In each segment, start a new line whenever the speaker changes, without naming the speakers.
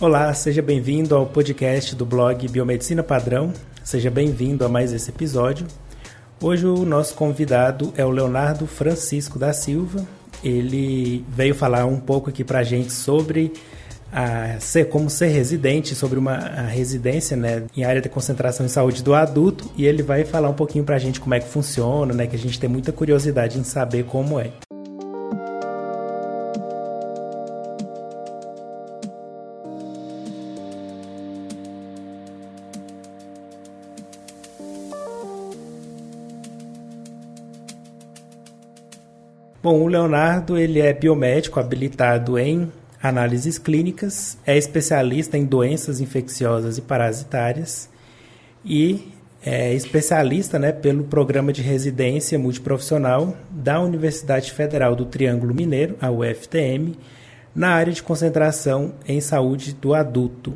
Olá, seja bem-vindo ao podcast do blog Biomedicina Padrão. Seja bem-vindo a mais esse episódio. Hoje o nosso convidado é o Leonardo Francisco da Silva. Ele veio falar um pouco aqui para a gente sobre a ser como ser residente, sobre uma residência né, em área de concentração em saúde do adulto, e ele vai falar um pouquinho para a gente como é que funciona, né, que a gente tem muita curiosidade em saber como é. Bom, o Leonardo ele é biomédico habilitado em análises clínicas, é especialista em doenças infecciosas e parasitárias e é especialista né, pelo programa de residência multiprofissional da Universidade Federal do Triângulo Mineiro, a UFTM, na área de concentração em saúde do adulto.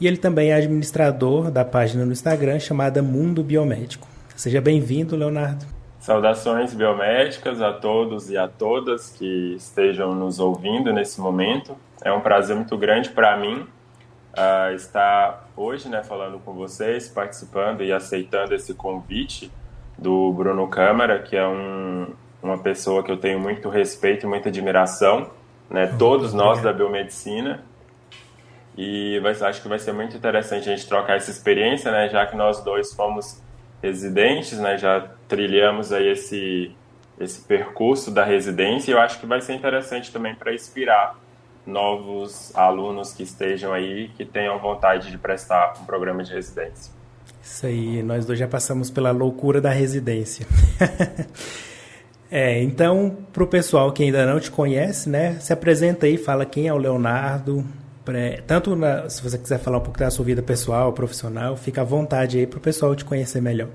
E ele também é administrador da página no Instagram chamada Mundo Biomédico. Seja bem-vindo, Leonardo.
Saudações biomédicas a todos e a todas que estejam nos ouvindo nesse momento. É um prazer muito grande para mim uh, estar hoje né, falando com vocês, participando e aceitando esse convite do Bruno Câmara, que é um, uma pessoa que eu tenho muito respeito e muita admiração, né, todos nós da biomedicina. E vai, acho que vai ser muito interessante a gente trocar essa experiência, né, já que nós dois fomos residentes, né? Já trilhamos aí esse esse percurso da residência e eu acho que vai ser interessante também para inspirar novos alunos que estejam aí, que tenham vontade de prestar um programa de residência.
Isso aí, nós dois já passamos pela loucura da residência. é, então, para o pessoal que ainda não te conhece, né, se apresenta aí, fala quem é o Leonardo, tanto na, se você quiser falar um pouco da sua vida pessoal, profissional, fica à vontade aí para o pessoal te conhecer melhor.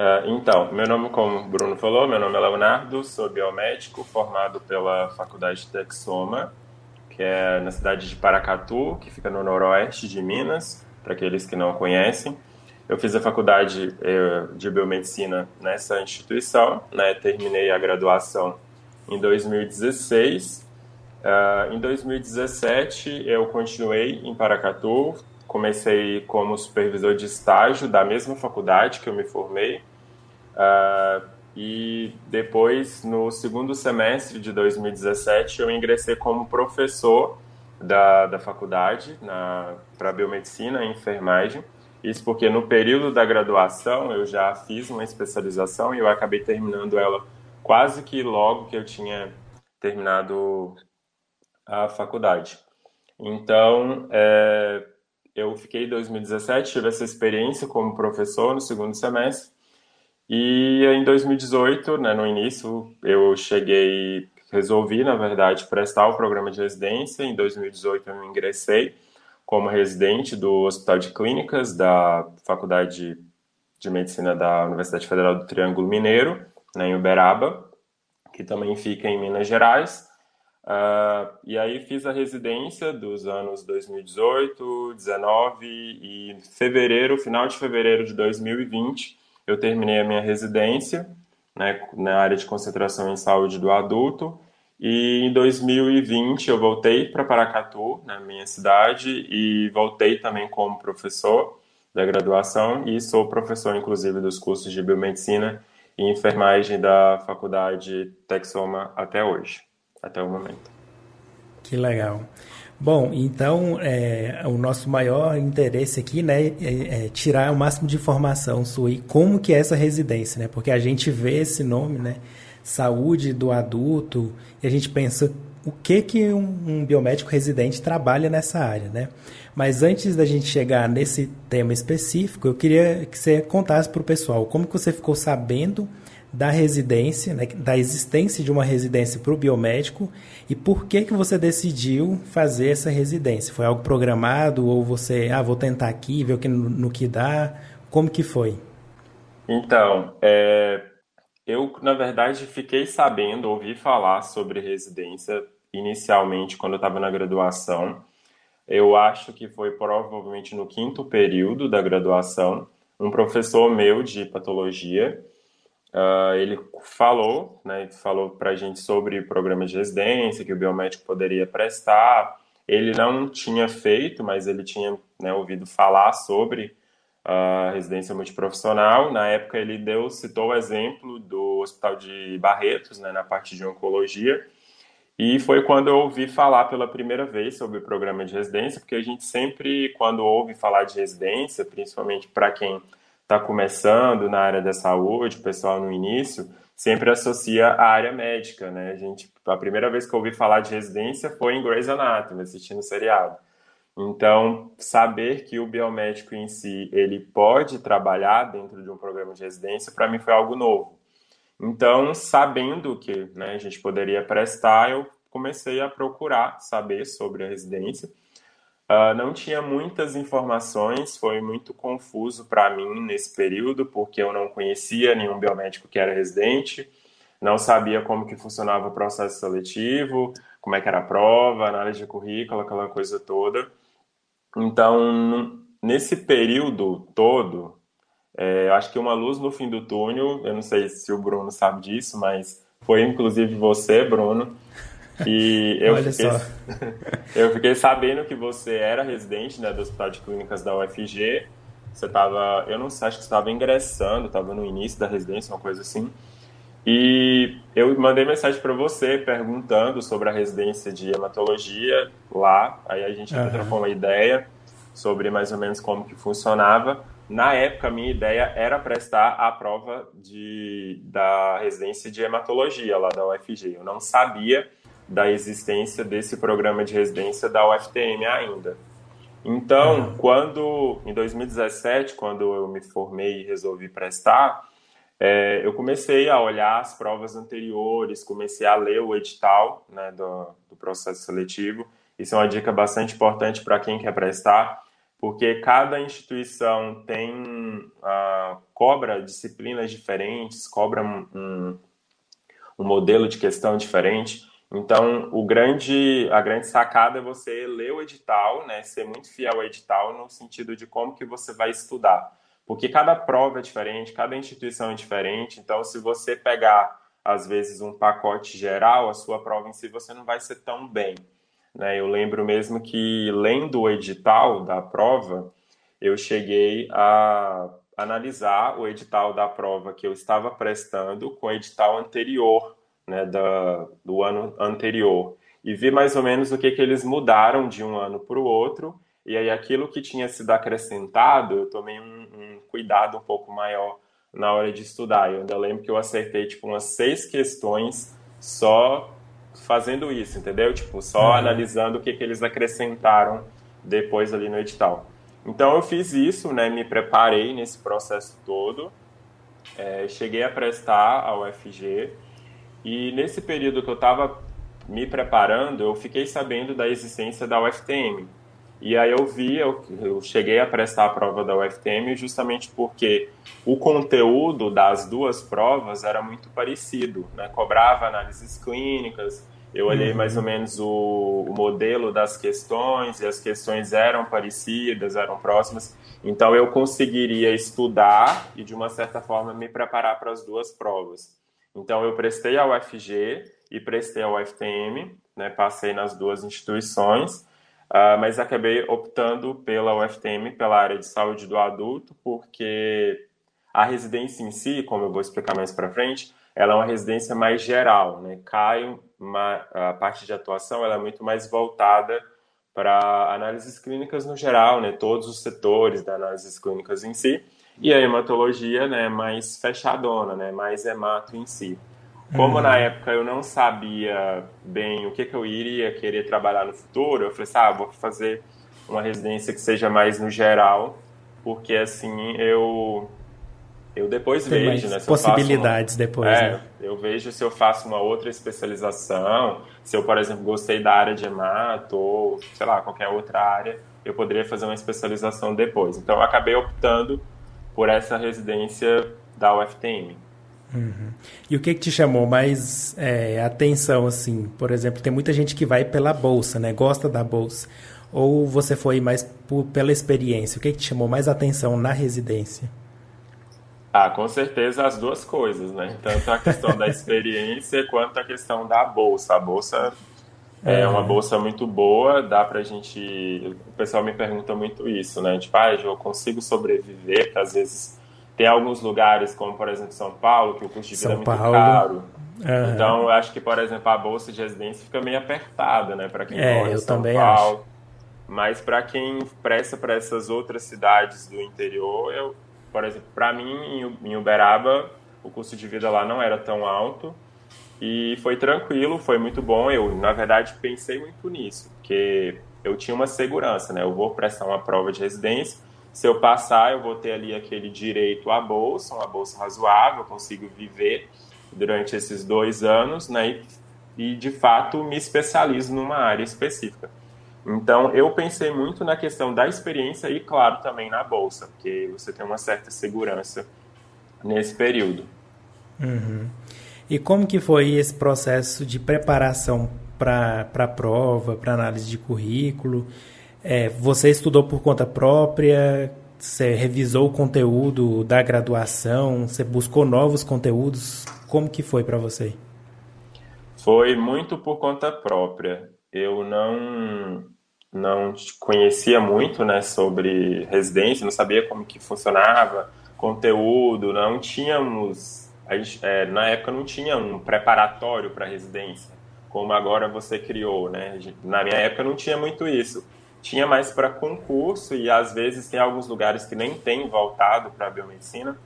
Uh, então, meu nome, como o Bruno falou, meu nome é Leonardo, sou biomédico formado pela Faculdade de Texoma, que é na cidade de Paracatu, que fica no noroeste de Minas, para aqueles que não conhecem. Eu fiz a faculdade eh, de biomedicina nessa instituição, né, terminei a graduação em 2016 Uh, em 2017, eu continuei em Paracatu, comecei como supervisor de estágio da mesma faculdade que eu me formei. Uh, e depois, no segundo semestre de 2017, eu ingressei como professor da, da faculdade para biomedicina e enfermagem. Isso porque no período da graduação eu já fiz uma especialização e eu acabei terminando ela quase que logo que eu tinha terminado a faculdade. Então, é, eu fiquei em 2017, tive essa experiência como professor no segundo semestre, e em 2018, né, no início, eu cheguei, resolvi, na verdade, prestar o programa de residência. Em 2018, eu ingressei como residente do Hospital de Clínicas da Faculdade de Medicina da Universidade Federal do Triângulo Mineiro, né, em Uberaba, que também fica em Minas Gerais. Uh, e aí fiz a residência dos anos 2018, 19 e fevereiro, final de fevereiro de 2020, eu terminei a minha residência né, na área de concentração em saúde do adulto. E em 2020 eu voltei para Paracatu, na minha cidade, e voltei também como professor da graduação e sou professor, inclusive, dos cursos de biomedicina e enfermagem da Faculdade Texoma até hoje até o momento.
Que legal. Bom, então é, o nosso maior interesse aqui, né, é, é, tirar o máximo de informação sobre como que é essa residência, né? Porque a gente vê esse nome, né, saúde do adulto, e a gente pensa o que que um, um biomédico residente trabalha nessa área, né? Mas antes da gente chegar nesse tema específico, eu queria que você contasse para o pessoal como que você ficou sabendo da residência, né, da existência de uma residência para o biomédico e por que que você decidiu fazer essa residência? Foi algo programado ou você, ah, vou tentar aqui, ver o que no, que dá? Como que foi?
Então, é, eu na verdade fiquei sabendo, ouvi falar sobre residência inicialmente quando eu estava na graduação. Eu acho que foi provavelmente no quinto período da graduação. Um professor meu de patologia Uh, ele falou, né, falou para a gente sobre programas de residência que o biomédico poderia prestar ele não tinha feito, mas ele tinha né, ouvido falar sobre a residência multiprofissional. Na época ele deu, citou o exemplo do Hospital de Barretos, né, na parte de oncologia, e foi quando eu ouvi falar pela primeira vez sobre o programa de residência, porque a gente sempre, quando ouve falar de residência, principalmente para quem está começando na área da saúde, o pessoal no início, sempre associa a área médica, né? A gente, a primeira vez que eu ouvi falar de residência foi em Grey's Anatomy, assistindo o seriado. Então, saber que o biomédico em si ele pode trabalhar dentro de um programa de residência, para mim foi algo novo. Então, sabendo que né, a gente poderia prestar, eu comecei a procurar saber sobre a residência. Uh, não tinha muitas informações, foi muito confuso para mim nesse período, porque eu não conhecia nenhum biomédico que era residente, não sabia como que funcionava o processo seletivo, como é que era a prova, análise de currículo, aquela coisa toda. Então, nesse período todo, é, eu acho que uma luz no fim do túnel, eu não sei se o Bruno sabe disso, mas foi inclusive você, Bruno. E eu, fiquei, eu fiquei sabendo que você era residente né, do Hospital de Clínicas da UFG. Você estava, eu não sei, acho que estava ingressando, estava no início da residência, uma coisa assim. E eu mandei mensagem para você perguntando sobre a residência de hematologia lá. Aí a gente uhum. trocou uma ideia sobre mais ou menos como que funcionava. Na época, a minha ideia era prestar a prova de, da residência de hematologia lá da UFG. Eu não sabia da existência desse programa de residência da UFTM ainda. Então, uhum. quando em 2017, quando eu me formei e resolvi prestar, é, eu comecei a olhar as provas anteriores, comecei a ler o edital né, do, do processo seletivo. Isso é uma dica bastante importante para quem quer prestar, porque cada instituição tem uh, cobra disciplinas diferentes, cobra um, um modelo de questão diferente. Então, o grande, a grande sacada é você ler o edital, né, ser muito fiel ao edital no sentido de como que você vai estudar porque cada prova é diferente, cada instituição é diferente. Então, se você pegar, às vezes, um pacote geral, a sua prova em si, você não vai ser tão bem. Né? Eu lembro mesmo que, lendo o edital da prova, eu cheguei a analisar o edital da prova que eu estava prestando com o edital anterior, né, da, do ano anterior, e vi mais ou menos o que, que eles mudaram de um ano para o outro e aí aquilo que tinha sido acrescentado, eu tomei um, um cuidado um pouco maior na hora de estudar. Eu ainda lembro que eu acertei tipo umas seis questões só fazendo isso, entendeu? Tipo, só uhum. analisando o que, que eles acrescentaram depois ali no edital. Então eu fiz isso, né? Me preparei nesse processo todo. É, cheguei a prestar ao UFG e nesse período que eu estava me preparando, eu fiquei sabendo da existência da UFTM, e aí eu vi, eu, eu, cheguei a prestar a prova da UFTM justamente porque o conteúdo das duas provas era muito parecido, né? Cobrava análises clínicas, eu olhei uhum. mais ou menos o, o, modelo das questões e as questões eram parecidas, eram próximas, então eu conseguiria estudar e de uma certa forma me preparar para as duas provas. Então eu prestei a UFG e prestei a UFTM, né? Passei nas duas instituições. Uh, mas acabei optando pela UFTM, pela área de saúde do adulto, porque a residência em si, como eu vou explicar mais para frente, ela é uma residência mais geral, né? Cai uma, a parte de atuação ela é muito mais voltada para análises clínicas no geral, né? Todos os setores da análises clínicas em si. E a hematologia, né, mais fechadona, né, mais hemato em si. Como uhum. na época eu não sabia bem o que, que eu iria querer trabalhar no futuro, eu falei assim, ah, vou fazer uma residência que seja mais no geral, porque assim eu eu depois Tem vejo, né?
possibilidades uma, depois. É, né?
eu vejo se eu faço uma outra especialização, se eu, por exemplo, gostei da área de hemato ou, sei lá, qualquer outra área, eu poderia fazer uma especialização depois. Então eu acabei optando por essa residência da UFTM.
Uhum. E o que, que te chamou mais é, atenção, assim? Por exemplo, tem muita gente que vai pela bolsa, né? Gosta da bolsa. Ou você foi mais por, pela experiência? O que, que te chamou mais atenção na residência?
Ah, com certeza as duas coisas, né? Tanto a questão da experiência quanto a questão da bolsa. A bolsa É uma bolsa muito boa, dá pra gente. O pessoal me pergunta muito isso, né? Tipo, ah, eu consigo sobreviver, porque às vezes tem alguns lugares, como por exemplo São Paulo, que o custo de vida São é muito Paulo. caro. Uhum. Então, eu acho que, por exemplo, a bolsa de residência fica meio apertada, né, para quem é, mora em São também Paulo. Acho. Mas para quem presta para essas outras cidades do interior, eu, por exemplo, para mim em Uberaba, o custo de vida lá não era tão alto. E foi tranquilo, foi muito bom. Eu, na verdade, pensei muito nisso, porque eu tinha uma segurança, né? Eu vou prestar uma prova de residência. Se eu passar, eu vou ter ali aquele direito à bolsa, uma bolsa razoável, eu consigo viver durante esses dois anos, né? E, e de fato me especializo numa área específica. Então, eu pensei muito na questão da experiência e, claro, também na bolsa, porque você tem uma certa segurança nesse período.
Uhum. E como que foi esse processo de preparação para a prova, para análise de currículo? É, você estudou por conta própria? Você revisou o conteúdo da graduação? Você buscou novos conteúdos? Como que foi para você?
Foi muito por conta própria. Eu não não conhecia muito, né, sobre residência, não sabia como que funcionava, conteúdo, não tínhamos gente, é, na época não tinha um preparatório para residência, como agora você criou, né? Na minha época não tinha muito isso. Tinha mais para concurso e às vezes tem alguns lugares que nem tem voltado para biomedicina.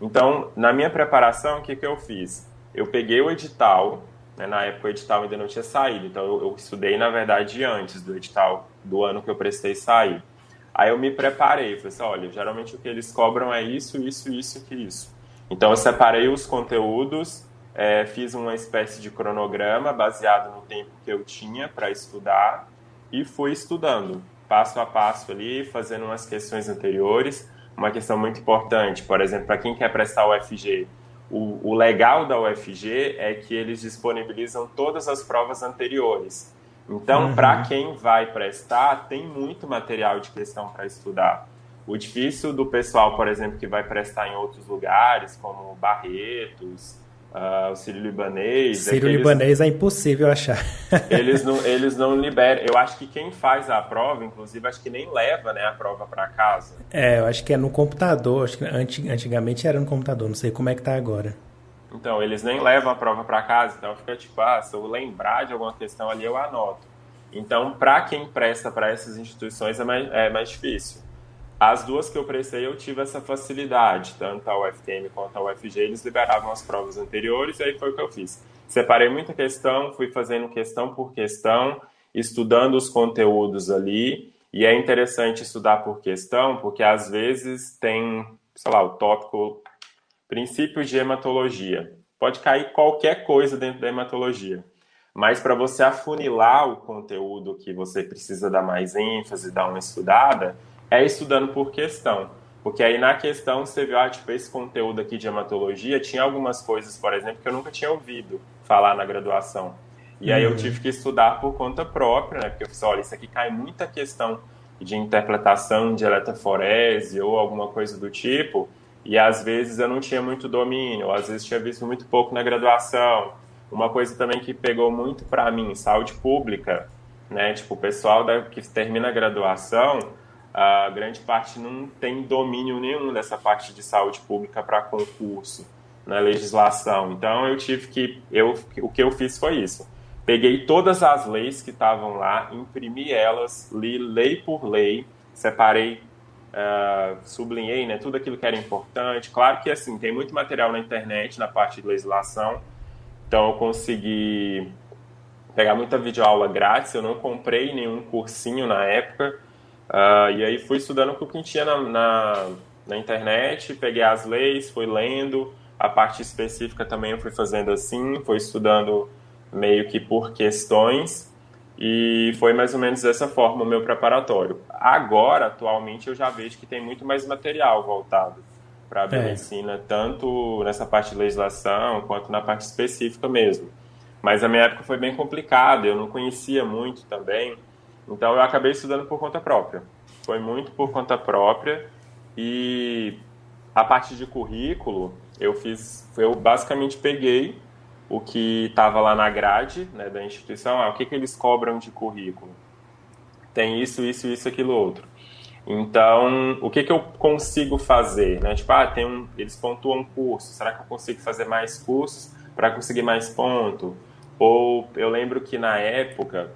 Então, na minha preparação, o que, que eu fiz? Eu peguei o edital, né? na época o edital ainda não tinha saído, então eu, eu estudei, na verdade, antes do edital do ano que eu prestei sair. Aí eu me preparei, falei assim, olha, geralmente o que eles cobram é isso, isso, isso e isso. Então eu separei os conteúdos, é, fiz uma espécie de cronograma baseado no tempo que eu tinha para estudar e fui estudando passo a passo ali, fazendo umas questões anteriores. Uma questão muito importante, por exemplo, para quem quer prestar o UFG, o, o legal da UFG é que eles disponibilizam todas as provas anteriores. Então, uhum. para quem vai prestar, tem muito material de questão para estudar. O difícil do pessoal, por exemplo, que vai prestar em outros lugares, como Barretos, uh, o Sírio-Libanês...
Sírio-Libanês é, é, impossível achar.
eles, não, eles não liberam. Eu acho que quem faz a prova, inclusive, acho que nem leva né, a prova para casa.
É, eu acho que é no computador. Acho que antigamente era no computador, não sei como é que tá agora.
Então, eles nem levam a prova para casa, então fica tipo, ah, se eu lembrar de alguma questão ali, eu anoto. Então, para quem presta para essas instituições é mais, é mais difícil. As duas que eu prestei, eu tive essa facilidade, tanto a UFTM quanto a UFG, eles liberavam as provas anteriores, e aí foi o que eu fiz. Separei muita questão, fui fazendo questão por questão, estudando os conteúdos ali, e é interessante estudar por questão, porque às vezes tem, sei lá, o tópico princípios de hematologia. Pode cair qualquer coisa dentro da hematologia. Mas para você afunilar o conteúdo que você precisa dar mais ênfase, dar uma estudada, é estudando por questão. Porque aí na questão você viu, ah, tipo, esse conteúdo aqui de hematologia tinha algumas coisas, por exemplo, que eu nunca tinha ouvido falar na graduação. E aí eu uhum. tive que estudar por conta própria, né? Porque eu falei, olha, isso aqui cai muita questão de interpretação de eletroforese ou alguma coisa do tipo, e às vezes eu não tinha muito domínio, ou às vezes tinha visto muito pouco na graduação. Uma coisa também que pegou muito para mim, saúde pública, né? Tipo, o pessoal da, que termina a graduação, a grande parte não tem domínio nenhum dessa parte de saúde pública para concurso na legislação. Então eu tive que eu o que eu fiz foi isso. Peguei todas as leis que estavam lá, imprimi elas, li lei por lei, separei, uh, sublinhei, né, tudo aquilo que era importante. Claro que assim tem muito material na internet na parte de legislação, então eu consegui pegar muita videoaula grátis. Eu não comprei nenhum cursinho na época Uh, e aí fui estudando o que tinha na, na, na, internet, peguei as leis, fui lendo, a parte específica também eu fui fazendo assim, fui estudando meio que por questões, e foi mais ou menos dessa forma o meu preparatório. Agora, atualmente, eu já vejo que tem muito mais material voltado para a é. biomedicina, é. tanto nessa parte de legislação quanto na parte específica mesmo. Mas a minha época foi bem complicada, eu não conhecia muito também. Então eu acabei estudando por conta própria. Foi muito por conta própria e a parte de currículo eu fiz, eu basicamente peguei o que estava lá na grade né, da instituição, ah, o que, que eles cobram de currículo. Tem isso, isso, isso, aquilo outro. Então, o que, que eu consigo fazer? Né? Tipo, ah, tem um, eles pontuam curso, será que eu consigo fazer mais cursos para conseguir mais ponto? Ou eu lembro que na época,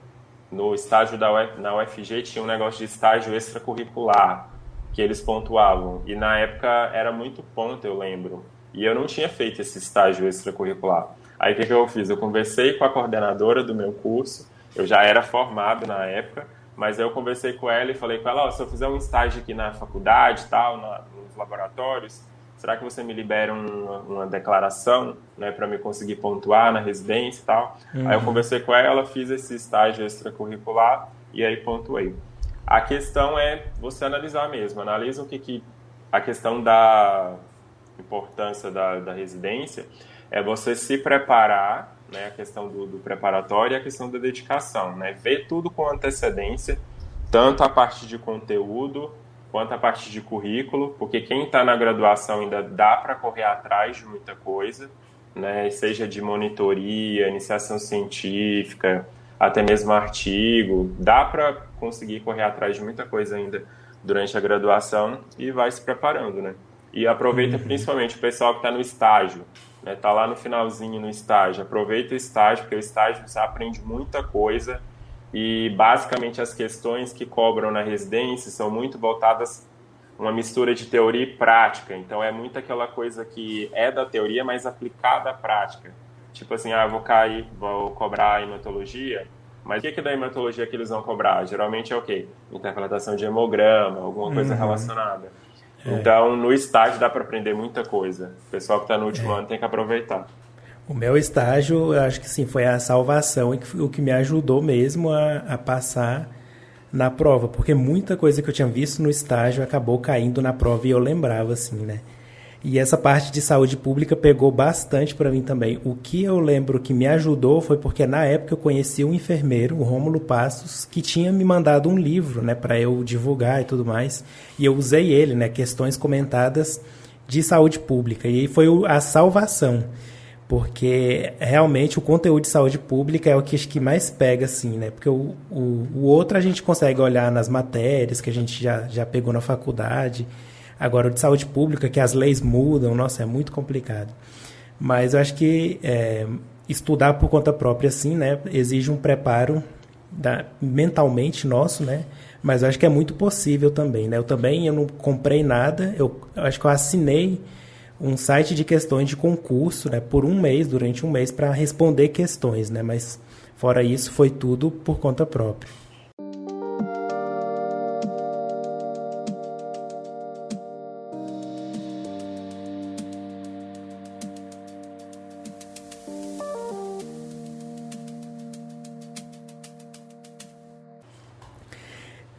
no estágio da Uf, na UFG, tinha um negócio de estágio extracurricular, que eles pontuavam. E na época era muito ponto, eu lembro. E eu não tinha feito esse estágio extracurricular. Aí o que, que eu fiz? Eu conversei com a coordenadora do meu curso, eu já era formado na época, mas eu conversei com ela e falei com ela, oh, se eu fizer um estágio aqui na faculdade tal, na, nos laboratórios, será que você me libera uma, uma declaração, né, para me conseguir pontuar na residência e tal? Uhum. Aí eu conversei com ela, fiz esse estágio extracurricular e aí pontuei. A questão é você analisar mesmo, analisa o que, que a questão da importância da, da residência é você se preparar né, a questão do, do, preparatório e a questão da dedicação, né? Ver tudo com antecedência, tanto a parte de conteúdo quanto a parte de currículo, porque quem está na graduação ainda dá para correr atrás de muita coisa, né? Seja de monitoria, iniciação científica, até mesmo artigo, dá para conseguir correr atrás de muita coisa ainda durante a graduação e vai se preparando, né? E aproveita uhum. principalmente o pessoal que está no estágio, né, tá lá no finalzinho no estágio, aproveita o estágio, porque o estágio você aprende muita coisa e basicamente as questões que cobram na residência são muito voltadas uma mistura de teoria e prática. Então é muito aquela coisa que é da teoria, mas aplicada à prática. Tipo assim, ah, vou cair, vou cobrar a hematologia, mas o que, que da hematologia que eles vão cobrar? Geralmente é o quê? Interpretação de hemograma, alguma coisa uhum. relacionada. É. Então, no estágio dá para aprender muita coisa. O pessoal que está no último é. ano tem que aproveitar.
O meu estágio, eu acho que sim, foi a salvação e o que me ajudou mesmo a, a passar na prova, porque muita coisa que eu tinha visto no estágio acabou caindo na prova e eu lembrava assim, né? E essa parte de saúde pública pegou bastante para mim também. O que eu lembro que me ajudou foi porque na época eu conheci um enfermeiro, o Rômulo Passos, que tinha me mandado um livro, né, para eu divulgar e tudo mais. E eu usei ele, né, questões comentadas de saúde pública. E foi a salvação, porque realmente o conteúdo de saúde pública é o que que mais pega, assim, né? Porque o, o, o outro a gente consegue olhar nas matérias que a gente já, já pegou na faculdade Agora, o de saúde pública, que as leis mudam, nossa, é muito complicado. Mas eu acho que é, estudar por conta própria, assim, né, exige um preparo da, mentalmente nosso, né? Mas eu acho que é muito possível também, né? Eu também eu não comprei nada, eu, eu acho que eu assinei um site de questões de concurso, né, por um mês, durante um mês, para responder questões, né? Mas fora isso, foi tudo por conta própria.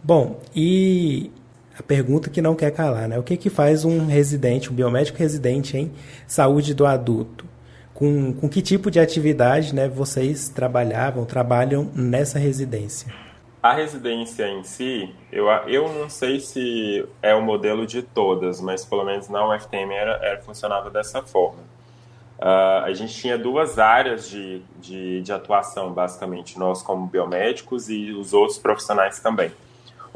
Bom, e a pergunta que não quer calar, né? O que, que faz um residente, um biomédico residente em saúde do adulto? Com, com que tipo de atividade né, vocês trabalhavam, trabalham nessa residência?
A residência em si, eu, eu não sei se é o modelo de todas, mas pelo menos na UFTM era, era funcionava dessa forma. Uh, a gente tinha duas áreas de, de, de atuação, basicamente, nós como biomédicos e os outros profissionais também.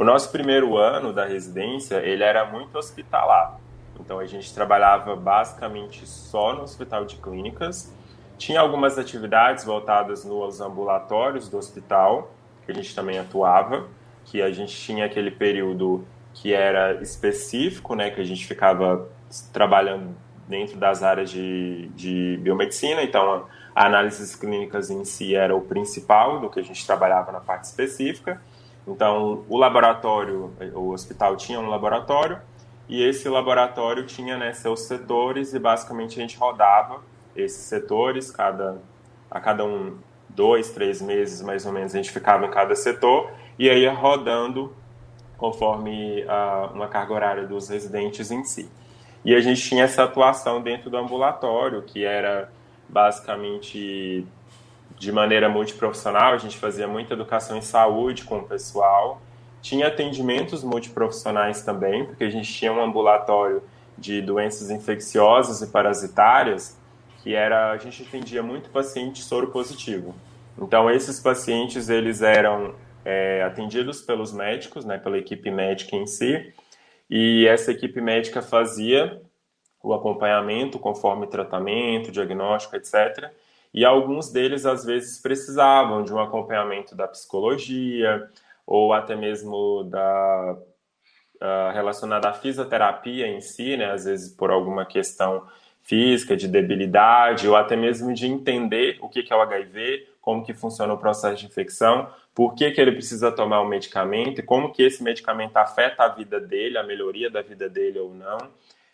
O nosso primeiro ano da residência, ele era muito hospitalar. Então a gente trabalhava basicamente só no hospital de clínicas. Tinha algumas atividades voltadas nos ambulatórios do hospital, que a gente também atuava, que a gente tinha aquele período que era específico, né, que a gente ficava trabalhando dentro das áreas de, de biomedicina, então análises clínicas em si era o principal do que a gente trabalhava na parte específica, então, o laboratório, o hospital tinha um laboratório e esse laboratório tinha né, seus setores e basicamente a gente rodava esses setores, cada, a cada um, dois, três meses mais ou menos a gente ficava em cada setor e aí ia rodando conforme a, uma carga horária dos residentes em si. E a gente tinha essa atuação dentro do ambulatório, que era basicamente de maneira multiprofissional, a gente fazia muita educação em saúde com o pessoal. Tinha atendimentos multiprofissionais também, porque a gente tinha um ambulatório de doenças infecciosas e parasitárias, que era a gente atendia muito paciente soro positivo. Então esses pacientes eles eram é, atendidos pelos médicos, né, pela equipe médica em si, e essa equipe médica fazia o acompanhamento conforme tratamento, diagnóstico, etc. E alguns deles às vezes precisavam de um acompanhamento da psicologia ou até mesmo da uh, relacionada à fisioterapia em si, né, às vezes por alguma questão física, de debilidade, ou até mesmo de entender o que é o HIV, como que funciona o processo de infecção, por que, que ele precisa tomar o medicamento e como que esse medicamento afeta a vida dele, a melhoria da vida dele ou não.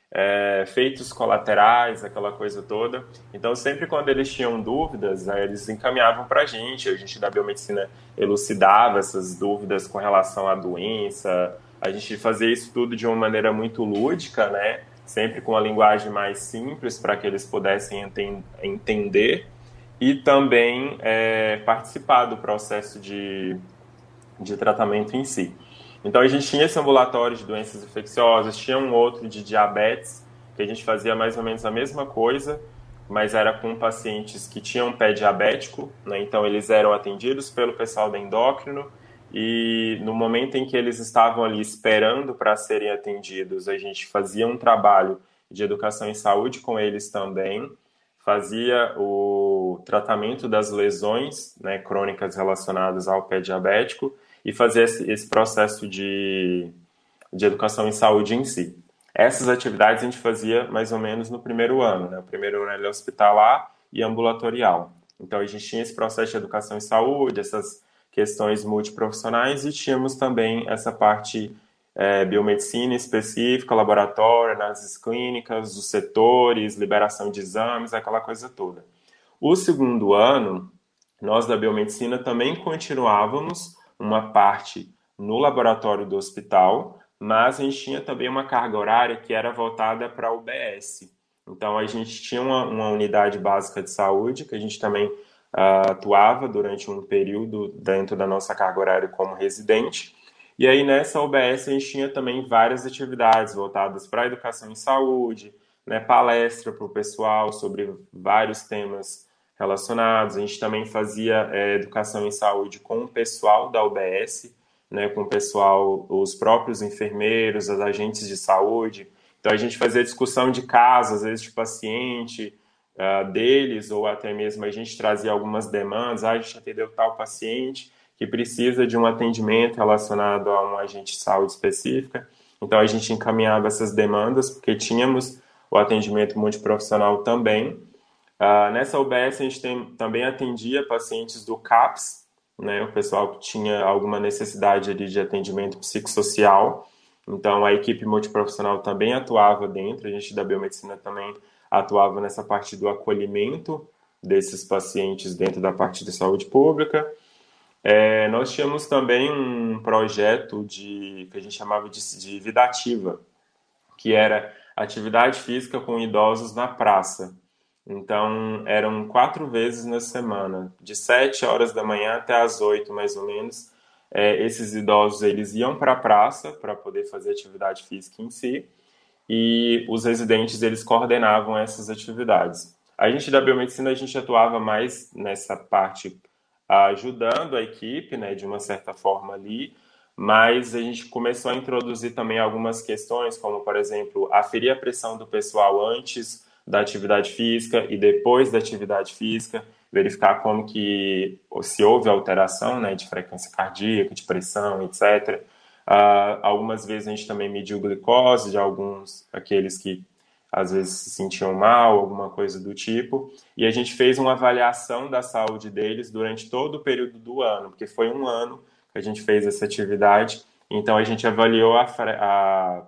É, feitos colaterais, aquela coisa toda. Então, sempre quando eles tinham dúvidas, eles encaminhavam para a gente. A gente da biomedicina elucidava essas dúvidas com relação à doença. A gente fazia isso tudo de uma maneira muito lúdica, né? Sempre com a linguagem mais simples para que eles pudessem enten entender e também é, participar do processo de, de tratamento em si. Então a gente tinha esse ambulatório de doenças infecciosas, tinha um outro de diabetes, que a gente fazia mais ou menos a mesma coisa, mas era com pacientes que tinham pé diabético, né? então eles eram atendidos pelo pessoal da endócrino e no momento em que eles estavam ali esperando para serem atendidos, a gente fazia um trabalho de educação em saúde com eles também, fazia o tratamento das lesões né, crônicas relacionadas ao pé diabético e fazia esse, esse processo de, de educação em saúde em si. Essas atividades a gente fazia mais ou menos no primeiro ano, né? O primeiro ano era hospitalar e ambulatorial. Então a gente tinha esse processo de educação em saúde, essas questões multiprofissionais e tínhamos também essa parte é, biomedicina específica, laboratório, análises clínicas, os setores, liberação de exames, aquela coisa toda. O segundo ano, nós da biomedicina também continuávamos uma parte no laboratório do hospital, mas a gente tinha também uma carga horária que era voltada para o UBS. Então a gente tinha uma, uma, unidade básica de saúde que a gente também uh, atuava durante um período dentro da nossa carga horária como residente e aí nessa UBS a gente tinha também várias atividades voltadas para a educação em saúde, né, palestra para o pessoal sobre vários temas relacionados. A gente também fazia é, educação em saúde com o pessoal da UBS, né, com o pessoal, os próprios enfermeiros, os agentes de saúde. Então a gente fazia discussão de casos, às vezes de paciente uh, deles, ou até mesmo a gente trazia algumas demandas, ah, a gente atendeu tal paciente, que precisa de um atendimento relacionado a um agente de saúde específica. Então, a gente encaminhava essas demandas, porque tínhamos o atendimento multiprofissional também. Uh, nessa UBS, a gente tem, também atendia pacientes do CAPS, né, o pessoal que tinha alguma necessidade ali de atendimento psicossocial. Então, a equipe multiprofissional também atuava dentro, a gente da biomedicina também atuava nessa parte do acolhimento desses pacientes dentro da parte de saúde pública. É, nós tínhamos também um projeto de que a gente chamava de, de vida ativa, que era atividade física com idosos na praça. Então, eram quatro vezes na semana, de sete horas da manhã até as oito, mais ou menos. É, esses idosos eles iam para a praça para poder fazer atividade física em si, e os residentes eles coordenavam essas atividades. A gente da biomedicina a gente atuava mais nessa parte ajudando a equipe, né, de uma certa forma ali, mas a gente começou a introduzir também algumas questões, como, por exemplo, aferir a pressão do pessoal antes da atividade física e depois da atividade física, verificar como que se houve alteração, né, de frequência cardíaca, de pressão, etc. Uh, ah, algumas vezes a gente também mediu glicose de alguns, aqueles que às vezes se sentiam mal, alguma coisa do tipo. E a gente fez uma avaliação da saúde deles durante todo o período do ano, porque foi um ano que a gente fez essa atividade. Então a gente avaliou a, a,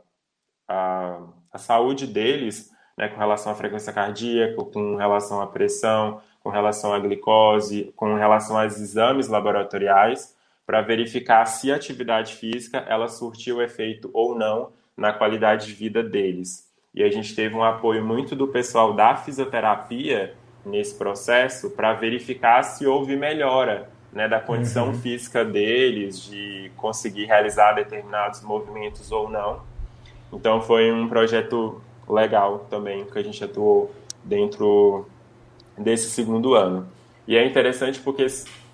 a, a saúde deles né, com relação à frequência cardíaca, com relação à pressão, com relação à glicose, com relação aos exames laboratoriais, para verificar se a atividade física ela surtiu efeito ou não na qualidade de vida deles e a gente teve um apoio muito do pessoal da fisioterapia nesse processo para verificar se houve melhora né, da condição uhum. física deles, de conseguir realizar determinados movimentos ou não. Então foi um projeto legal também que a gente atuou dentro desse segundo ano. E é interessante porque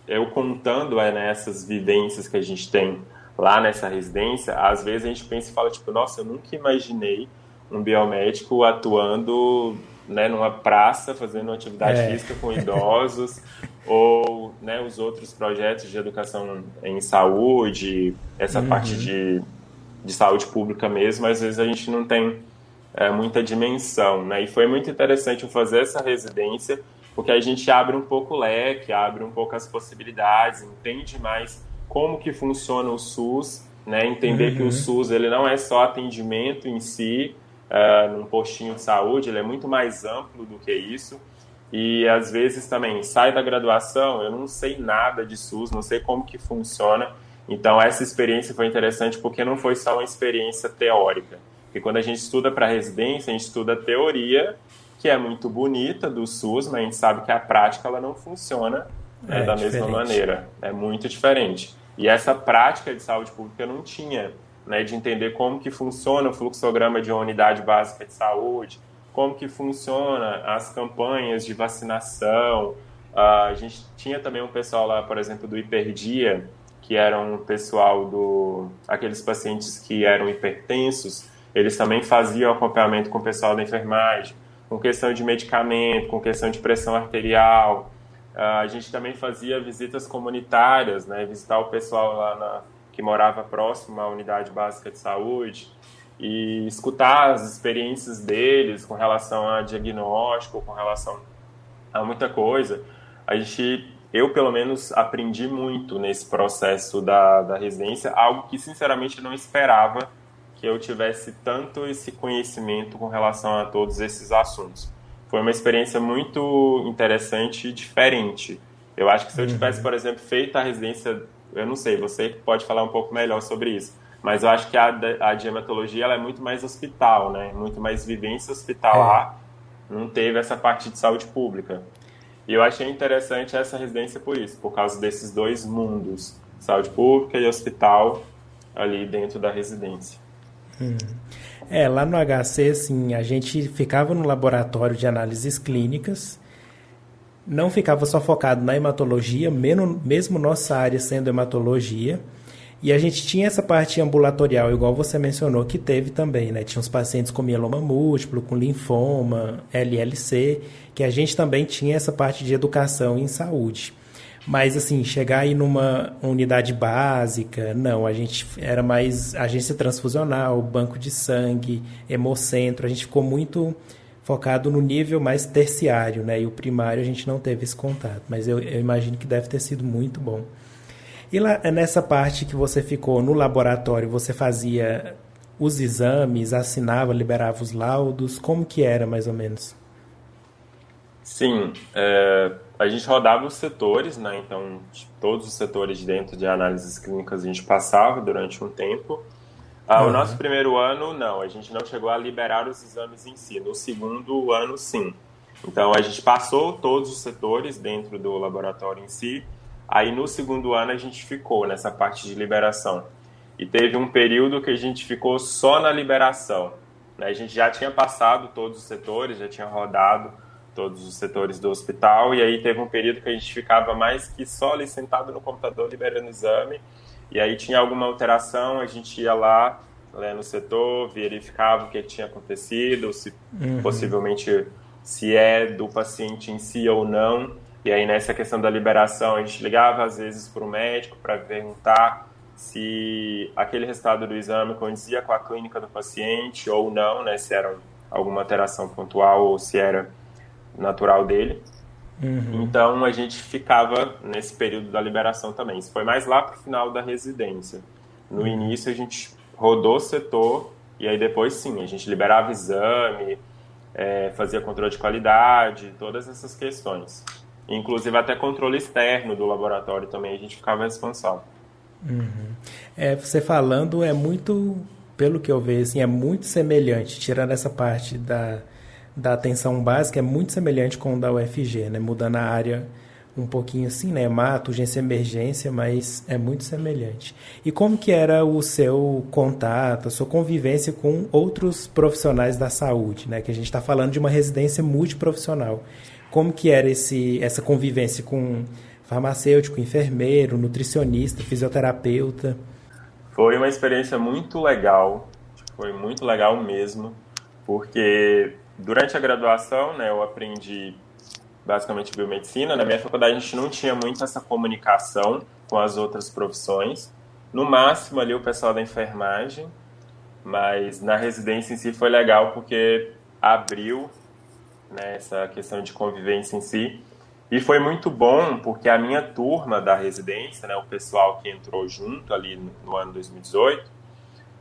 eu contando é, nessas vivências que a gente tem lá nessa residência, às vezes a gente pensa e fala, tipo, nossa, eu nunca imaginei um biomédico atuando né, numa praça, fazendo uma atividade é. física com idosos, ou né, os outros projetos de educação em saúde, essa uhum. parte de, de saúde pública mesmo, às vezes a gente não tem é, muita dimensão. Né? E foi muito interessante eu fazer essa residência, porque a gente abre um pouco o leque, abre um pouco as possibilidades, entende mais como que funciona o SUS, né? entender uhum. que o uhum. SUS ele não é só atendimento em si, uh, num postinho de saúde, ele é muito mais amplo do que isso. E às vezes também sai da graduação, eu não sei nada de SUS, não sei como que funciona. Então essa experiência foi interessante porque não foi só uma experiência teórica. Porque quando a gente estuda para residência, a gente estuda a teoria, que é muito bonita do SUS, mas a gente sabe que a prática ela não funciona né, é, da diferente. mesma maneira. É muito diferente. E essa prática de saúde pública eu não tinha né, de entender como que funciona o fluxograma de uma unidade básica de saúde, como que funciona as campanhas de vacinação. Uh, a gente tinha também um pessoal lá, por exemplo, do Hiperdia, que era um pessoal do aqueles pacientes que eram hipertensos, eles também faziam acompanhamento com o pessoal da enfermagem, com questão de medicamento, com questão de pressão arterial. Uh, a gente também fazia visitas comunitárias, né, visitar o pessoal lá na, que morava próximo à unidade básica de saúde e escutar as experiências deles com relação a diagnóstico, com relação a muita coisa. A gente, eu pelo menos aprendi muito nesse processo da, da residência, algo que sinceramente não esperava que eu tivesse tanto esse conhecimento com relação a todos esses assuntos. Foi uma experiência muito interessante e diferente. Eu acho que se eu tivesse, uhum. por exemplo, feito a residência eu não sei, você pode falar um pouco melhor sobre isso. Mas eu acho que a, a ela é muito mais hospital, né? Muito mais vivência hospitalar. É. Não teve essa parte de saúde pública. E eu achei interessante essa residência por isso, por causa desses dois mundos, saúde pública e hospital, ali dentro da residência.
É, lá no HC, assim, a gente ficava no laboratório de análises clínicas não ficava só focado na hematologia, mesmo nossa área sendo hematologia. E a gente tinha essa parte ambulatorial, igual você mencionou, que teve também, né? Tinha os pacientes com mieloma múltiplo, com linfoma, LLC, que a gente também tinha essa parte de educação em saúde. Mas, assim, chegar aí numa unidade básica, não, a gente era mais agência transfusional, banco de sangue, hemocentro, a gente ficou muito focado no nível mais terciário, né? E o primário a gente não teve esse contato, mas eu, eu imagino que deve ter sido muito bom. E lá, nessa parte que você ficou no laboratório, você fazia os exames, assinava, liberava os laudos, como que era mais ou menos?
Sim, é, a gente rodava os setores, né? Então todos os setores dentro de análises clínicas a gente passava durante um tempo. Ah, uhum. O nosso primeiro ano, não, a gente não chegou a liberar os exames em si. No segundo ano, sim. Então, a gente passou todos os setores dentro do laboratório em si. Aí, no segundo ano, a gente ficou nessa parte de liberação. E teve um período que a gente ficou só na liberação. Né? A gente já tinha passado todos os setores, já tinha rodado todos os setores do hospital. E aí, teve um período que a gente ficava mais que só ali sentado no computador liberando exame e aí tinha alguma alteração, a gente ia lá né, no setor, verificava o que tinha acontecido, se uhum. possivelmente se é do paciente em si ou não. E aí nessa questão da liberação, a gente ligava às vezes para o médico para perguntar se aquele resultado do exame condizia com a clínica do paciente ou não, né, se era alguma alteração pontual ou se era natural dele. Uhum. Então a gente ficava nesse período da liberação também. Isso foi mais lá para o final da residência. No uhum. início a gente rodou o setor e aí depois sim, a gente liberava exame, é, fazia controle de qualidade, todas essas questões. Inclusive até controle externo do laboratório também a gente ficava responsável.
Uhum. É, você falando é muito, pelo que eu vejo, assim, é muito semelhante, tirando essa parte da da atenção básica é muito semelhante com o da UFG, né? Mudando a área um pouquinho assim, né? Mato, urgência emergência, mas é muito semelhante. E como que era o seu contato, a sua convivência com outros profissionais da saúde, né? Que a gente está falando de uma residência multiprofissional. como que era esse, essa convivência com farmacêutico, enfermeiro, nutricionista, fisioterapeuta?
Foi uma experiência muito legal, foi muito legal mesmo, porque durante a graduação, né, eu aprendi basicamente biomedicina. Na minha faculdade a gente não tinha muito essa comunicação com as outras profissões. No máximo ali o pessoal da enfermagem, mas na residência em si foi legal porque abriu né, essa questão de convivência em si. E foi muito bom porque a minha turma da residência, né, o pessoal que entrou junto ali no ano 2018,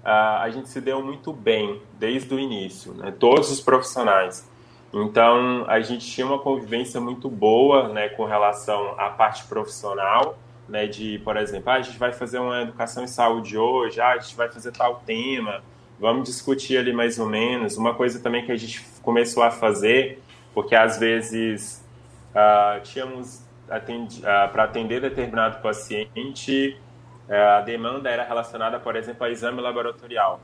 a gente se deu muito bem desde o início, né, todos os profissionais. Então, a gente tinha uma convivência muito boa né, com relação à parte profissional, né, de, por exemplo, ah, a gente vai fazer uma educação em saúde hoje, ah, a gente vai fazer tal tema, vamos discutir ali mais ou menos. Uma coisa também que a gente começou a fazer, porque às vezes uh, tínhamos uh, ah, para atender determinado paciente, a demanda era relacionada, por exemplo, a exame laboratorial.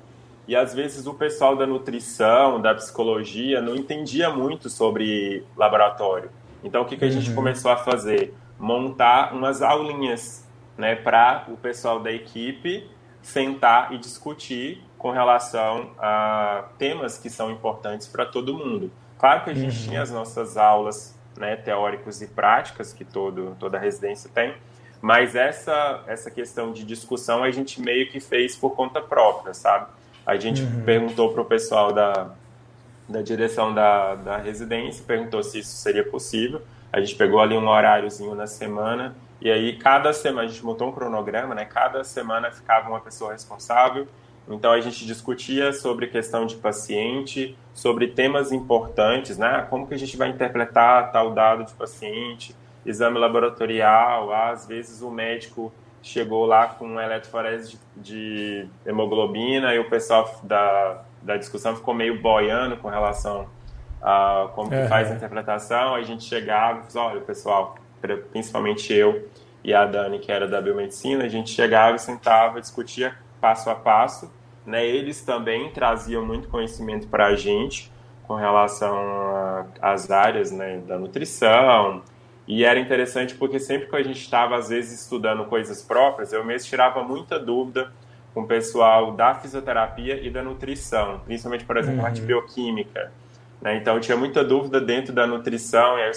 E às vezes o pessoal da nutrição, da psicologia, não entendia muito sobre laboratório. Então o que, que a uhum. gente começou a fazer? Montar umas aulinhas né, para o pessoal da equipe sentar e discutir com relação a temas que são importantes para todo mundo. Claro que a gente uhum. tinha as nossas aulas né, teóricas e práticas que todo, toda residência tem, mas essa, essa questão de discussão a gente meio que fez por conta própria, sabe? A gente uhum. perguntou para o pessoal da, da direção da, da residência, perguntou se isso seria possível. A gente pegou ali um horáriozinho na semana e aí cada semana a gente montou um cronograma, né? Cada semana ficava uma pessoa responsável. Então a gente discutia sobre questão de paciente, sobre temas importantes, né? Como que a gente vai interpretar tal dado de paciente, exame laboratorial, às vezes o médico chegou lá com um eletroforese de, de hemoglobina e o pessoal da, da discussão ficou meio boiando com relação a como que faz a interpretação. Aí a gente chegava e olha, pessoal, principalmente eu e a Dani, que era da biomedicina, a gente chegava e sentava, discutia passo a passo. Né? Eles também traziam muito conhecimento para a gente com relação às áreas né, da nutrição, e era interessante porque sempre que a gente estava, às vezes, estudando coisas próprias, eu mesmo tirava muita dúvida com o pessoal da fisioterapia e da nutrição, principalmente, por exemplo, uhum. parte bioquímica. Né? Então, eu tinha muita dúvida dentro da nutrição, e eu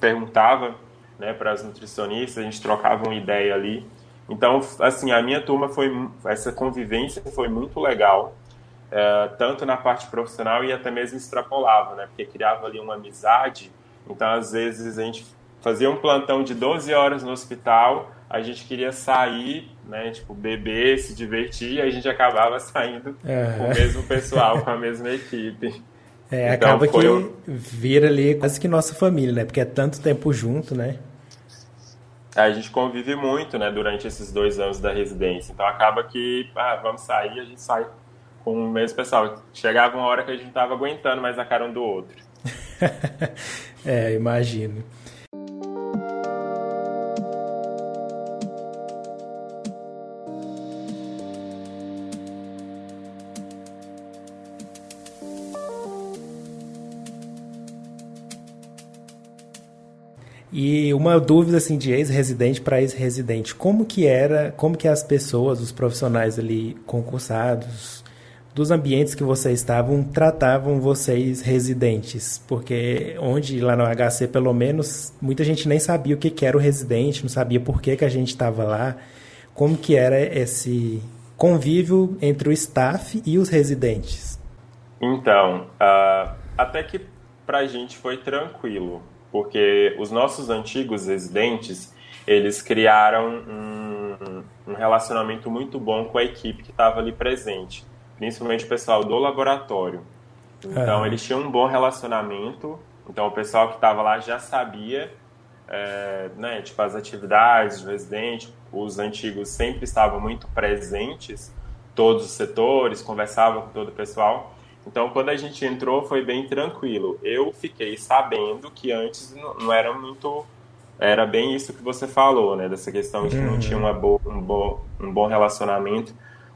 perguntava né, para as nutricionistas, a gente trocava uma ideia ali. Então, assim, a minha turma foi, essa convivência foi muito legal, é, tanto na parte profissional e até mesmo extrapolava, né, porque criava ali uma amizade. Então, às vezes, a gente fazia um plantão de 12 horas no hospital, a gente queria sair, né, tipo, beber, se divertir, e a gente acabava saindo com o mesmo pessoal, com a mesma equipe.
É, então, acaba que um... vira ali quase que nossa família, né? Porque é tanto tempo junto, né?
A gente convive muito, né, durante esses dois anos da residência. Então acaba que, ah, vamos sair, a gente sai com o mesmo pessoal. Chegava uma hora que a gente não estava aguentando mais a cara um do outro.
é, imagino. Uma dúvida assim de ex-residente para ex-residente, como que era, como que as pessoas, os profissionais ali concursados, dos ambientes que vocês estavam, tratavam vocês residentes? Porque onde lá no HC, pelo menos, muita gente nem sabia o que, que era o residente, não sabia por que, que a gente estava lá. Como que era esse convívio entre o staff e os residentes?
Então, uh, até que para a gente foi tranquilo porque os nossos antigos residentes eles criaram um, um relacionamento muito bom com a equipe que estava ali presente, principalmente o pessoal do laboratório. Então, eles tinham um bom relacionamento. Então, o pessoal que estava lá já sabia, é, né, tipo, as atividades do residente. Os antigos sempre estavam muito presentes, todos os setores, conversavam com todo o pessoal. Então, quando a gente entrou, foi bem tranquilo. Eu fiquei sabendo que antes não era muito. Era bem isso que você falou, né? Dessa questão de que não tinha uma boa, um, bo, um bom relacionamento,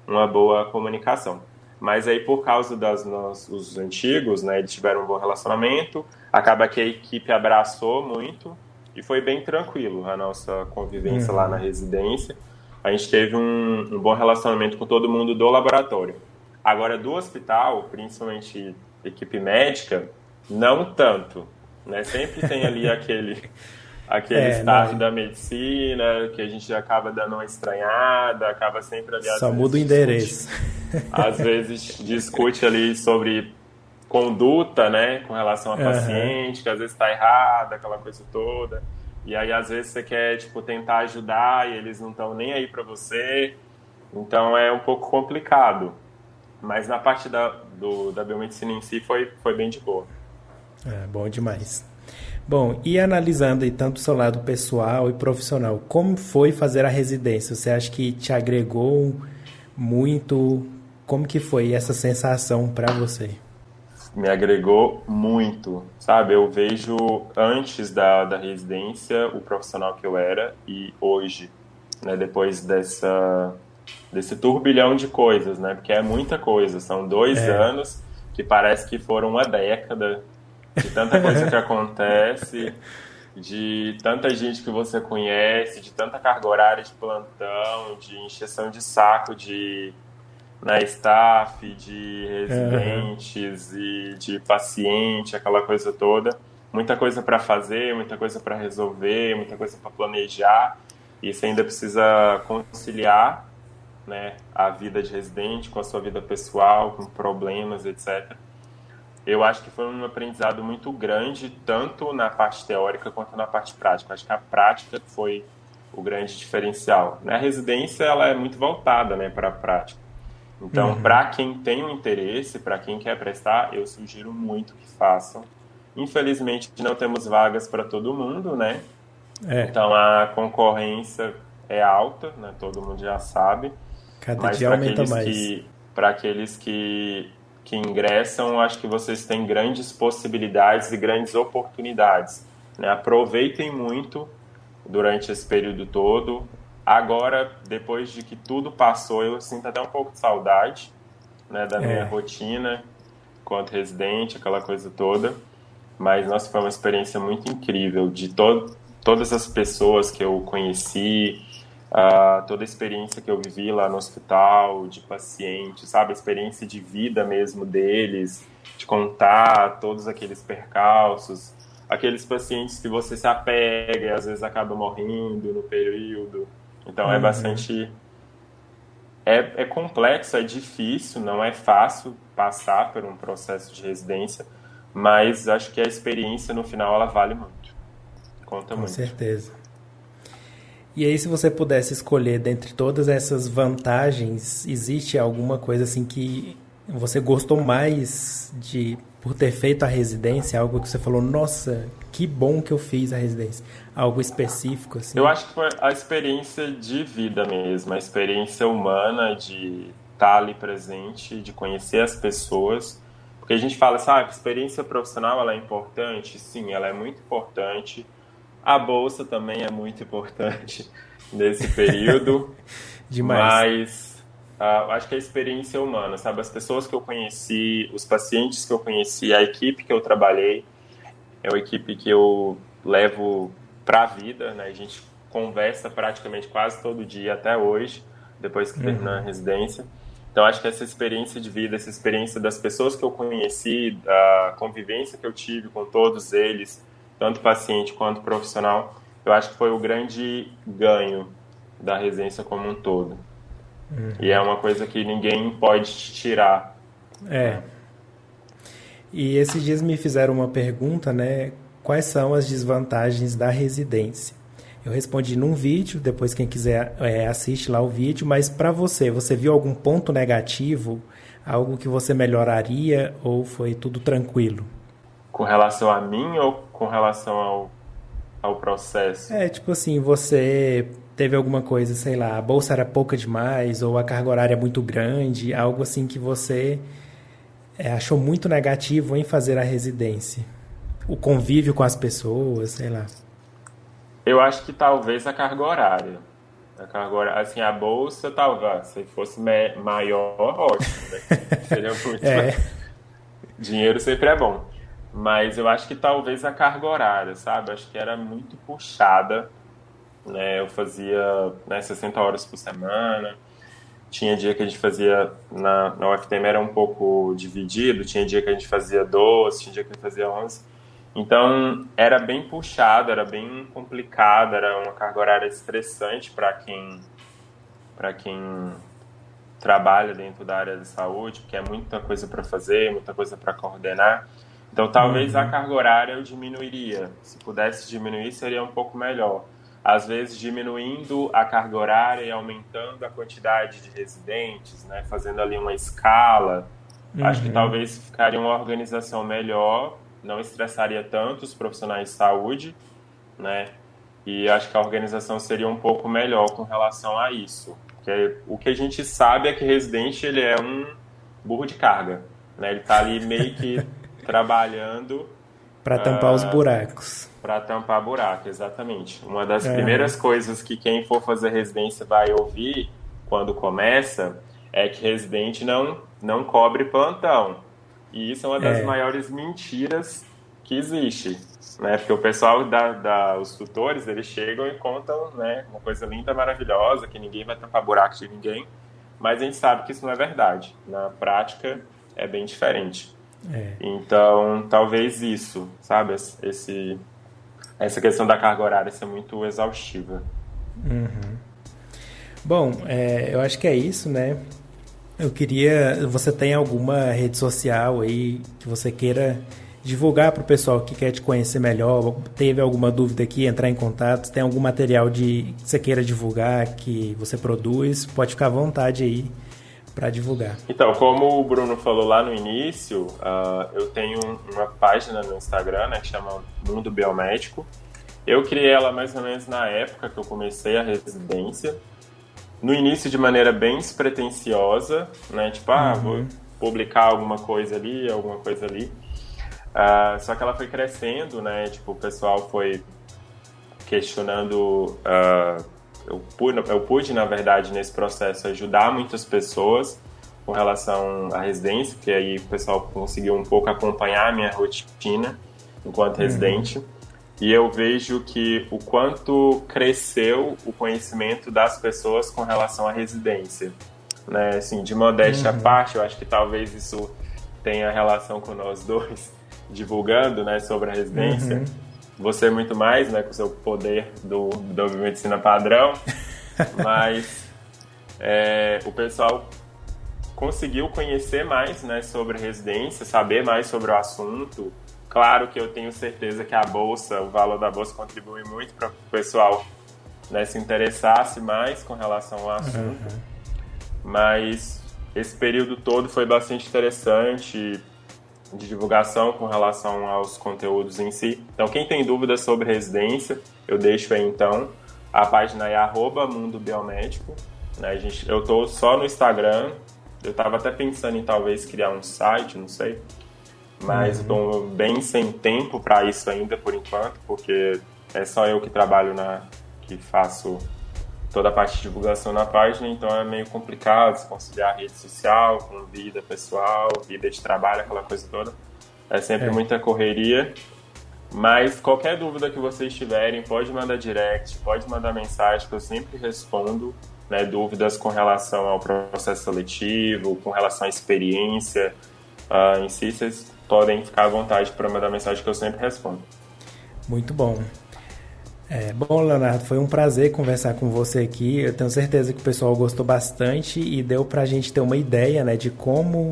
uma boa comunicação. Mas aí, por causa dos nossos antigos, né, eles tiveram um bom relacionamento, acaba que a equipe abraçou muito e foi bem tranquilo a nossa convivência uhum. lá na residência. A gente teve um, um bom relacionamento com todo mundo do laboratório. Agora, do hospital, principalmente equipe médica, não tanto. Né? Sempre tem ali aquele, aquele é, não. da medicina que a gente acaba dando uma estranhada, acaba sempre ali.
Só muda o endereço.
Discute, às vezes discute ali sobre conduta, né, com relação ao uhum. paciente, que às vezes está errada, aquela coisa toda. E aí às vezes você quer tipo tentar ajudar e eles não estão nem aí para você. Então é um pouco complicado. Mas na parte da, do, da biomedicina em si foi, foi bem de boa.
É, bom demais. Bom, e analisando aí tanto o seu lado pessoal e profissional, como foi fazer a residência? Você acha que te agregou muito? Como que foi essa sensação para você?
Me agregou muito, sabe? Eu vejo antes da, da residência o profissional que eu era e hoje, né, depois dessa desse turbilhão de coisas, né? Porque é muita coisa. São dois é. anos que parece que foram uma década de tanta coisa que acontece, de tanta gente que você conhece, de tanta carga horária de plantão, de encheção de saco de na né, staff, de residentes e de paciente, aquela coisa toda. Muita coisa para fazer, muita coisa para resolver, muita coisa para planejar. E você ainda precisa conciliar né, a vida de residente com a sua vida pessoal, com problemas, etc. Eu acho que foi um aprendizado muito grande, tanto na parte teórica quanto na parte prática. Acho que a prática foi o grande diferencial. A residência ela é muito voltada né, para a prática. Então, uhum. para quem tem um interesse, para quem quer prestar, eu sugiro muito que façam. Infelizmente, não temos vagas para todo mundo, né? É. Então, a concorrência é alta, né? todo mundo já sabe.
Cada Mas dia aumenta mais.
Para aqueles que, que ingressam, acho que vocês têm grandes possibilidades e grandes oportunidades. Né? Aproveitem muito durante esse período todo. Agora, depois de que tudo passou, eu sinto até um pouco de saudade né, da minha é. rotina quanto residente, aquela coisa toda. Mas, nossa, foi uma experiência muito incrível de to todas as pessoas que eu conheci, uh, toda a experiência que eu vivi lá no hospital, de paciente, sabe? A experiência de vida mesmo deles, de contar todos aqueles percalços, aqueles pacientes que você se apega e às vezes acaba morrendo no período. Então é uhum. é bastante. É, é complexo, é difícil, não é fácil passar por um processo de residência, mas acho que a experiência no final ela vale muito. Conta
Com
muito.
Com certeza. E aí, se você pudesse escolher dentre todas essas vantagens, existe alguma coisa assim que você gostou mais de por ter feito a residência? Algo que você falou, nossa, que bom que eu fiz a residência? Algo específico assim?
Eu acho que foi a experiência de vida mesmo, a experiência humana de estar ali presente, de conhecer as pessoas. Porque a gente fala assim, ah, a experiência profissional ela é importante? Sim, ela é muito importante a bolsa também é muito importante nesse período. Demais. Mas uh, acho que a experiência humana, sabe? As pessoas que eu conheci, os pacientes que eu conheci, a equipe que eu trabalhei, é uma equipe que eu levo para a vida, né? A gente conversa praticamente quase todo dia até hoje, depois que uhum. termina a residência. Então, acho que essa experiência de vida, essa experiência das pessoas que eu conheci, a convivência que eu tive com todos eles, tanto paciente quanto profissional, eu acho que foi o grande ganho da residência como um todo. Uhum. E é uma coisa que ninguém pode tirar.
É. E esses dias me fizeram uma pergunta, né? Quais são as desvantagens da residência? Eu respondi num vídeo, depois quem quiser é, assiste lá o vídeo, mas para você, você viu algum ponto negativo? Algo que você melhoraria ou foi tudo tranquilo?
Com relação a mim ou com relação ao, ao processo?
É, tipo assim, você teve alguma coisa, sei lá, a bolsa era pouca demais ou a carga horária muito grande, algo assim que você é, achou muito negativo em fazer a residência? O convívio com as pessoas, sei lá.
Eu acho que talvez a carga horária. A carga horária, assim, a bolsa tava, se fosse maior, ótimo, né? Seria muito é. Dinheiro sempre é bom. Mas eu acho que talvez a carga horária, sabe? Acho que era muito puxada. Né? Eu fazia né, 60 horas por semana. Tinha dia que a gente fazia, na, na UFTM era um pouco dividido. Tinha dia que a gente fazia 12, tinha dia que a gente fazia 11. Então, era bem puxado, era bem complicado, era uma carga horária estressante para quem, quem trabalha dentro da área de saúde, porque é muita coisa para fazer, muita coisa para coordenar. Então, talvez uhum. a carga horária eu diminuiria. Se pudesse diminuir, seria um pouco melhor. Às vezes, diminuindo a carga horária e aumentando a quantidade de residentes, né? fazendo ali uma escala. Uhum. Acho que uhum. talvez ficaria uma organização melhor, não estressaria tanto os profissionais de saúde, né? E acho que a organização seria um pouco melhor com relação a isso. Porque o que a gente sabe é que residente ele é um burro de carga, né? Ele está ali meio que trabalhando
para tampar uh, os ah, buracos.
Para tampar buraco, exatamente. Uma das é. primeiras coisas que quem for fazer residência vai ouvir quando começa é que residente não não cobre plantão. E isso é uma das é. maiores mentiras que existe, né? Porque o pessoal da, da, os tutores, eles chegam e contam, né, uma coisa linda, maravilhosa, que ninguém vai tampar buraco de ninguém, mas a gente sabe que isso não é verdade. Na prática é bem diferente. É. Então, talvez isso, sabe? Esse, essa questão da carga horária ser muito exaustiva.
Uhum. Bom, é, eu acho que é isso, né? Eu queria. Você tem alguma rede social aí que você queira divulgar para o pessoal que quer te conhecer melhor? Teve alguma dúvida aqui, entrar em contato? Tem algum material de, que você queira divulgar que você produz? Pode ficar à vontade aí para divulgar.
Então, como o Bruno falou lá no início, uh, eu tenho uma página no Instagram né, que chama Mundo Biomédico. Eu criei ela mais ou menos na época que eu comecei a residência. No início, de maneira bem despretensiosa, né? Tipo, ah, vou uhum. publicar alguma coisa ali, alguma coisa ali. Uh, só que ela foi crescendo, né? Tipo, o pessoal foi questionando uh, eu pude, eu pude, na verdade, nesse processo ajudar muitas pessoas com relação à residência, porque aí o pessoal conseguiu um pouco acompanhar a minha rotina enquanto uhum. residente. E eu vejo que o quanto cresceu o conhecimento das pessoas com relação à residência. Né? Assim, de modéstia uhum. à parte, eu acho que talvez isso tenha relação com nós dois divulgando né, sobre a residência. Uhum você muito mais, né, com o seu poder do, do medicina padrão, mas é, o pessoal conseguiu conhecer mais, né, sobre residência, saber mais sobre o assunto. Claro que eu tenho certeza que a bolsa, o valor da bolsa contribui muito para o pessoal né, se interessasse mais com relação ao assunto. Uhum. Mas esse período todo foi bastante interessante de divulgação com relação aos conteúdos em si. Então, quem tem dúvidas sobre residência, eu deixo aí então. A página é arroba Mundo Biomédico. Né? Gente, eu estou só no Instagram. Eu estava até pensando em talvez criar um site, não sei. Mas uhum. estou bem sem tempo para isso ainda por enquanto, porque é só eu que trabalho na. que faço toda a parte de divulgação na página, então é meio complicado se conciliar rede social com vida pessoal, vida de trabalho, aquela coisa toda. É sempre é. muita correria. Mas qualquer dúvida que vocês tiverem, pode mandar direct, pode mandar mensagem, que eu sempre respondo. Né, dúvidas com relação ao processo seletivo, com relação à experiência uh, em si, vocês podem ficar à vontade para mandar mensagem que eu sempre respondo.
Muito bom. É, bom, Leonardo, foi um prazer conversar com você aqui. Eu tenho certeza que o pessoal gostou bastante e deu para a gente ter uma ideia né, de como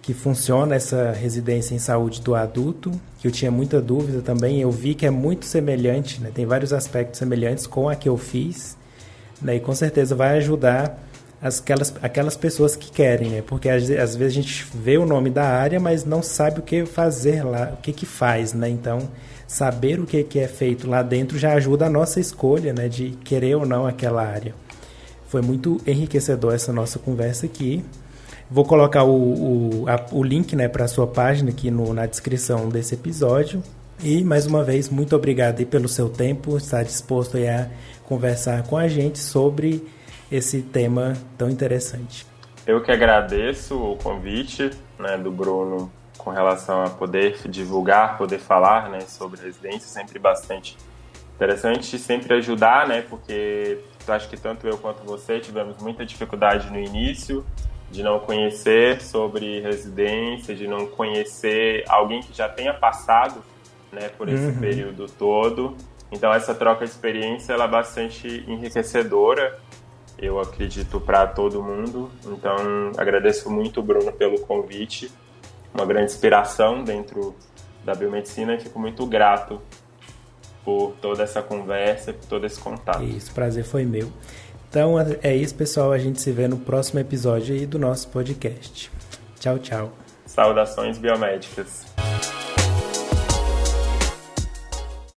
que funciona essa residência em saúde do adulto, que eu tinha muita dúvida também. Eu vi que é muito semelhante, né, tem vários aspectos semelhantes com a que eu fiz, né, e com certeza vai ajudar aquelas, aquelas pessoas que querem, né, porque às, às vezes a gente vê o nome da área, mas não sabe o que fazer lá, o que, que faz, né, então saber o que, que é feito lá dentro já ajuda a nossa escolha, né, de querer ou não aquela área. Foi muito enriquecedor essa nossa conversa aqui. Vou colocar o, o, a, o link né, para a sua página aqui no, na descrição desse episódio. E mais uma vez, muito obrigado pelo seu tempo, estar disposto a conversar com a gente sobre esse tema tão interessante.
Eu que agradeço o convite né, do Bruno com relação a poder divulgar, poder falar né, sobre residência, sempre bastante interessante, sempre ajudar, né, porque acho que tanto eu quanto você tivemos muita dificuldade no início de não conhecer sobre residência, de não conhecer alguém que já tenha passado né, por esse uhum. período todo. Então essa troca de experiência ela é bastante enriquecedora, eu acredito para todo mundo. Então agradeço muito Bruno pelo convite, uma grande inspiração dentro da biomedicina e fico muito grato por toda essa conversa, por todo esse contato.
Isso, prazer foi meu. Então é isso, pessoal. A gente se vê no próximo episódio aí do nosso podcast. Tchau, tchau.
Saudações biomédicas.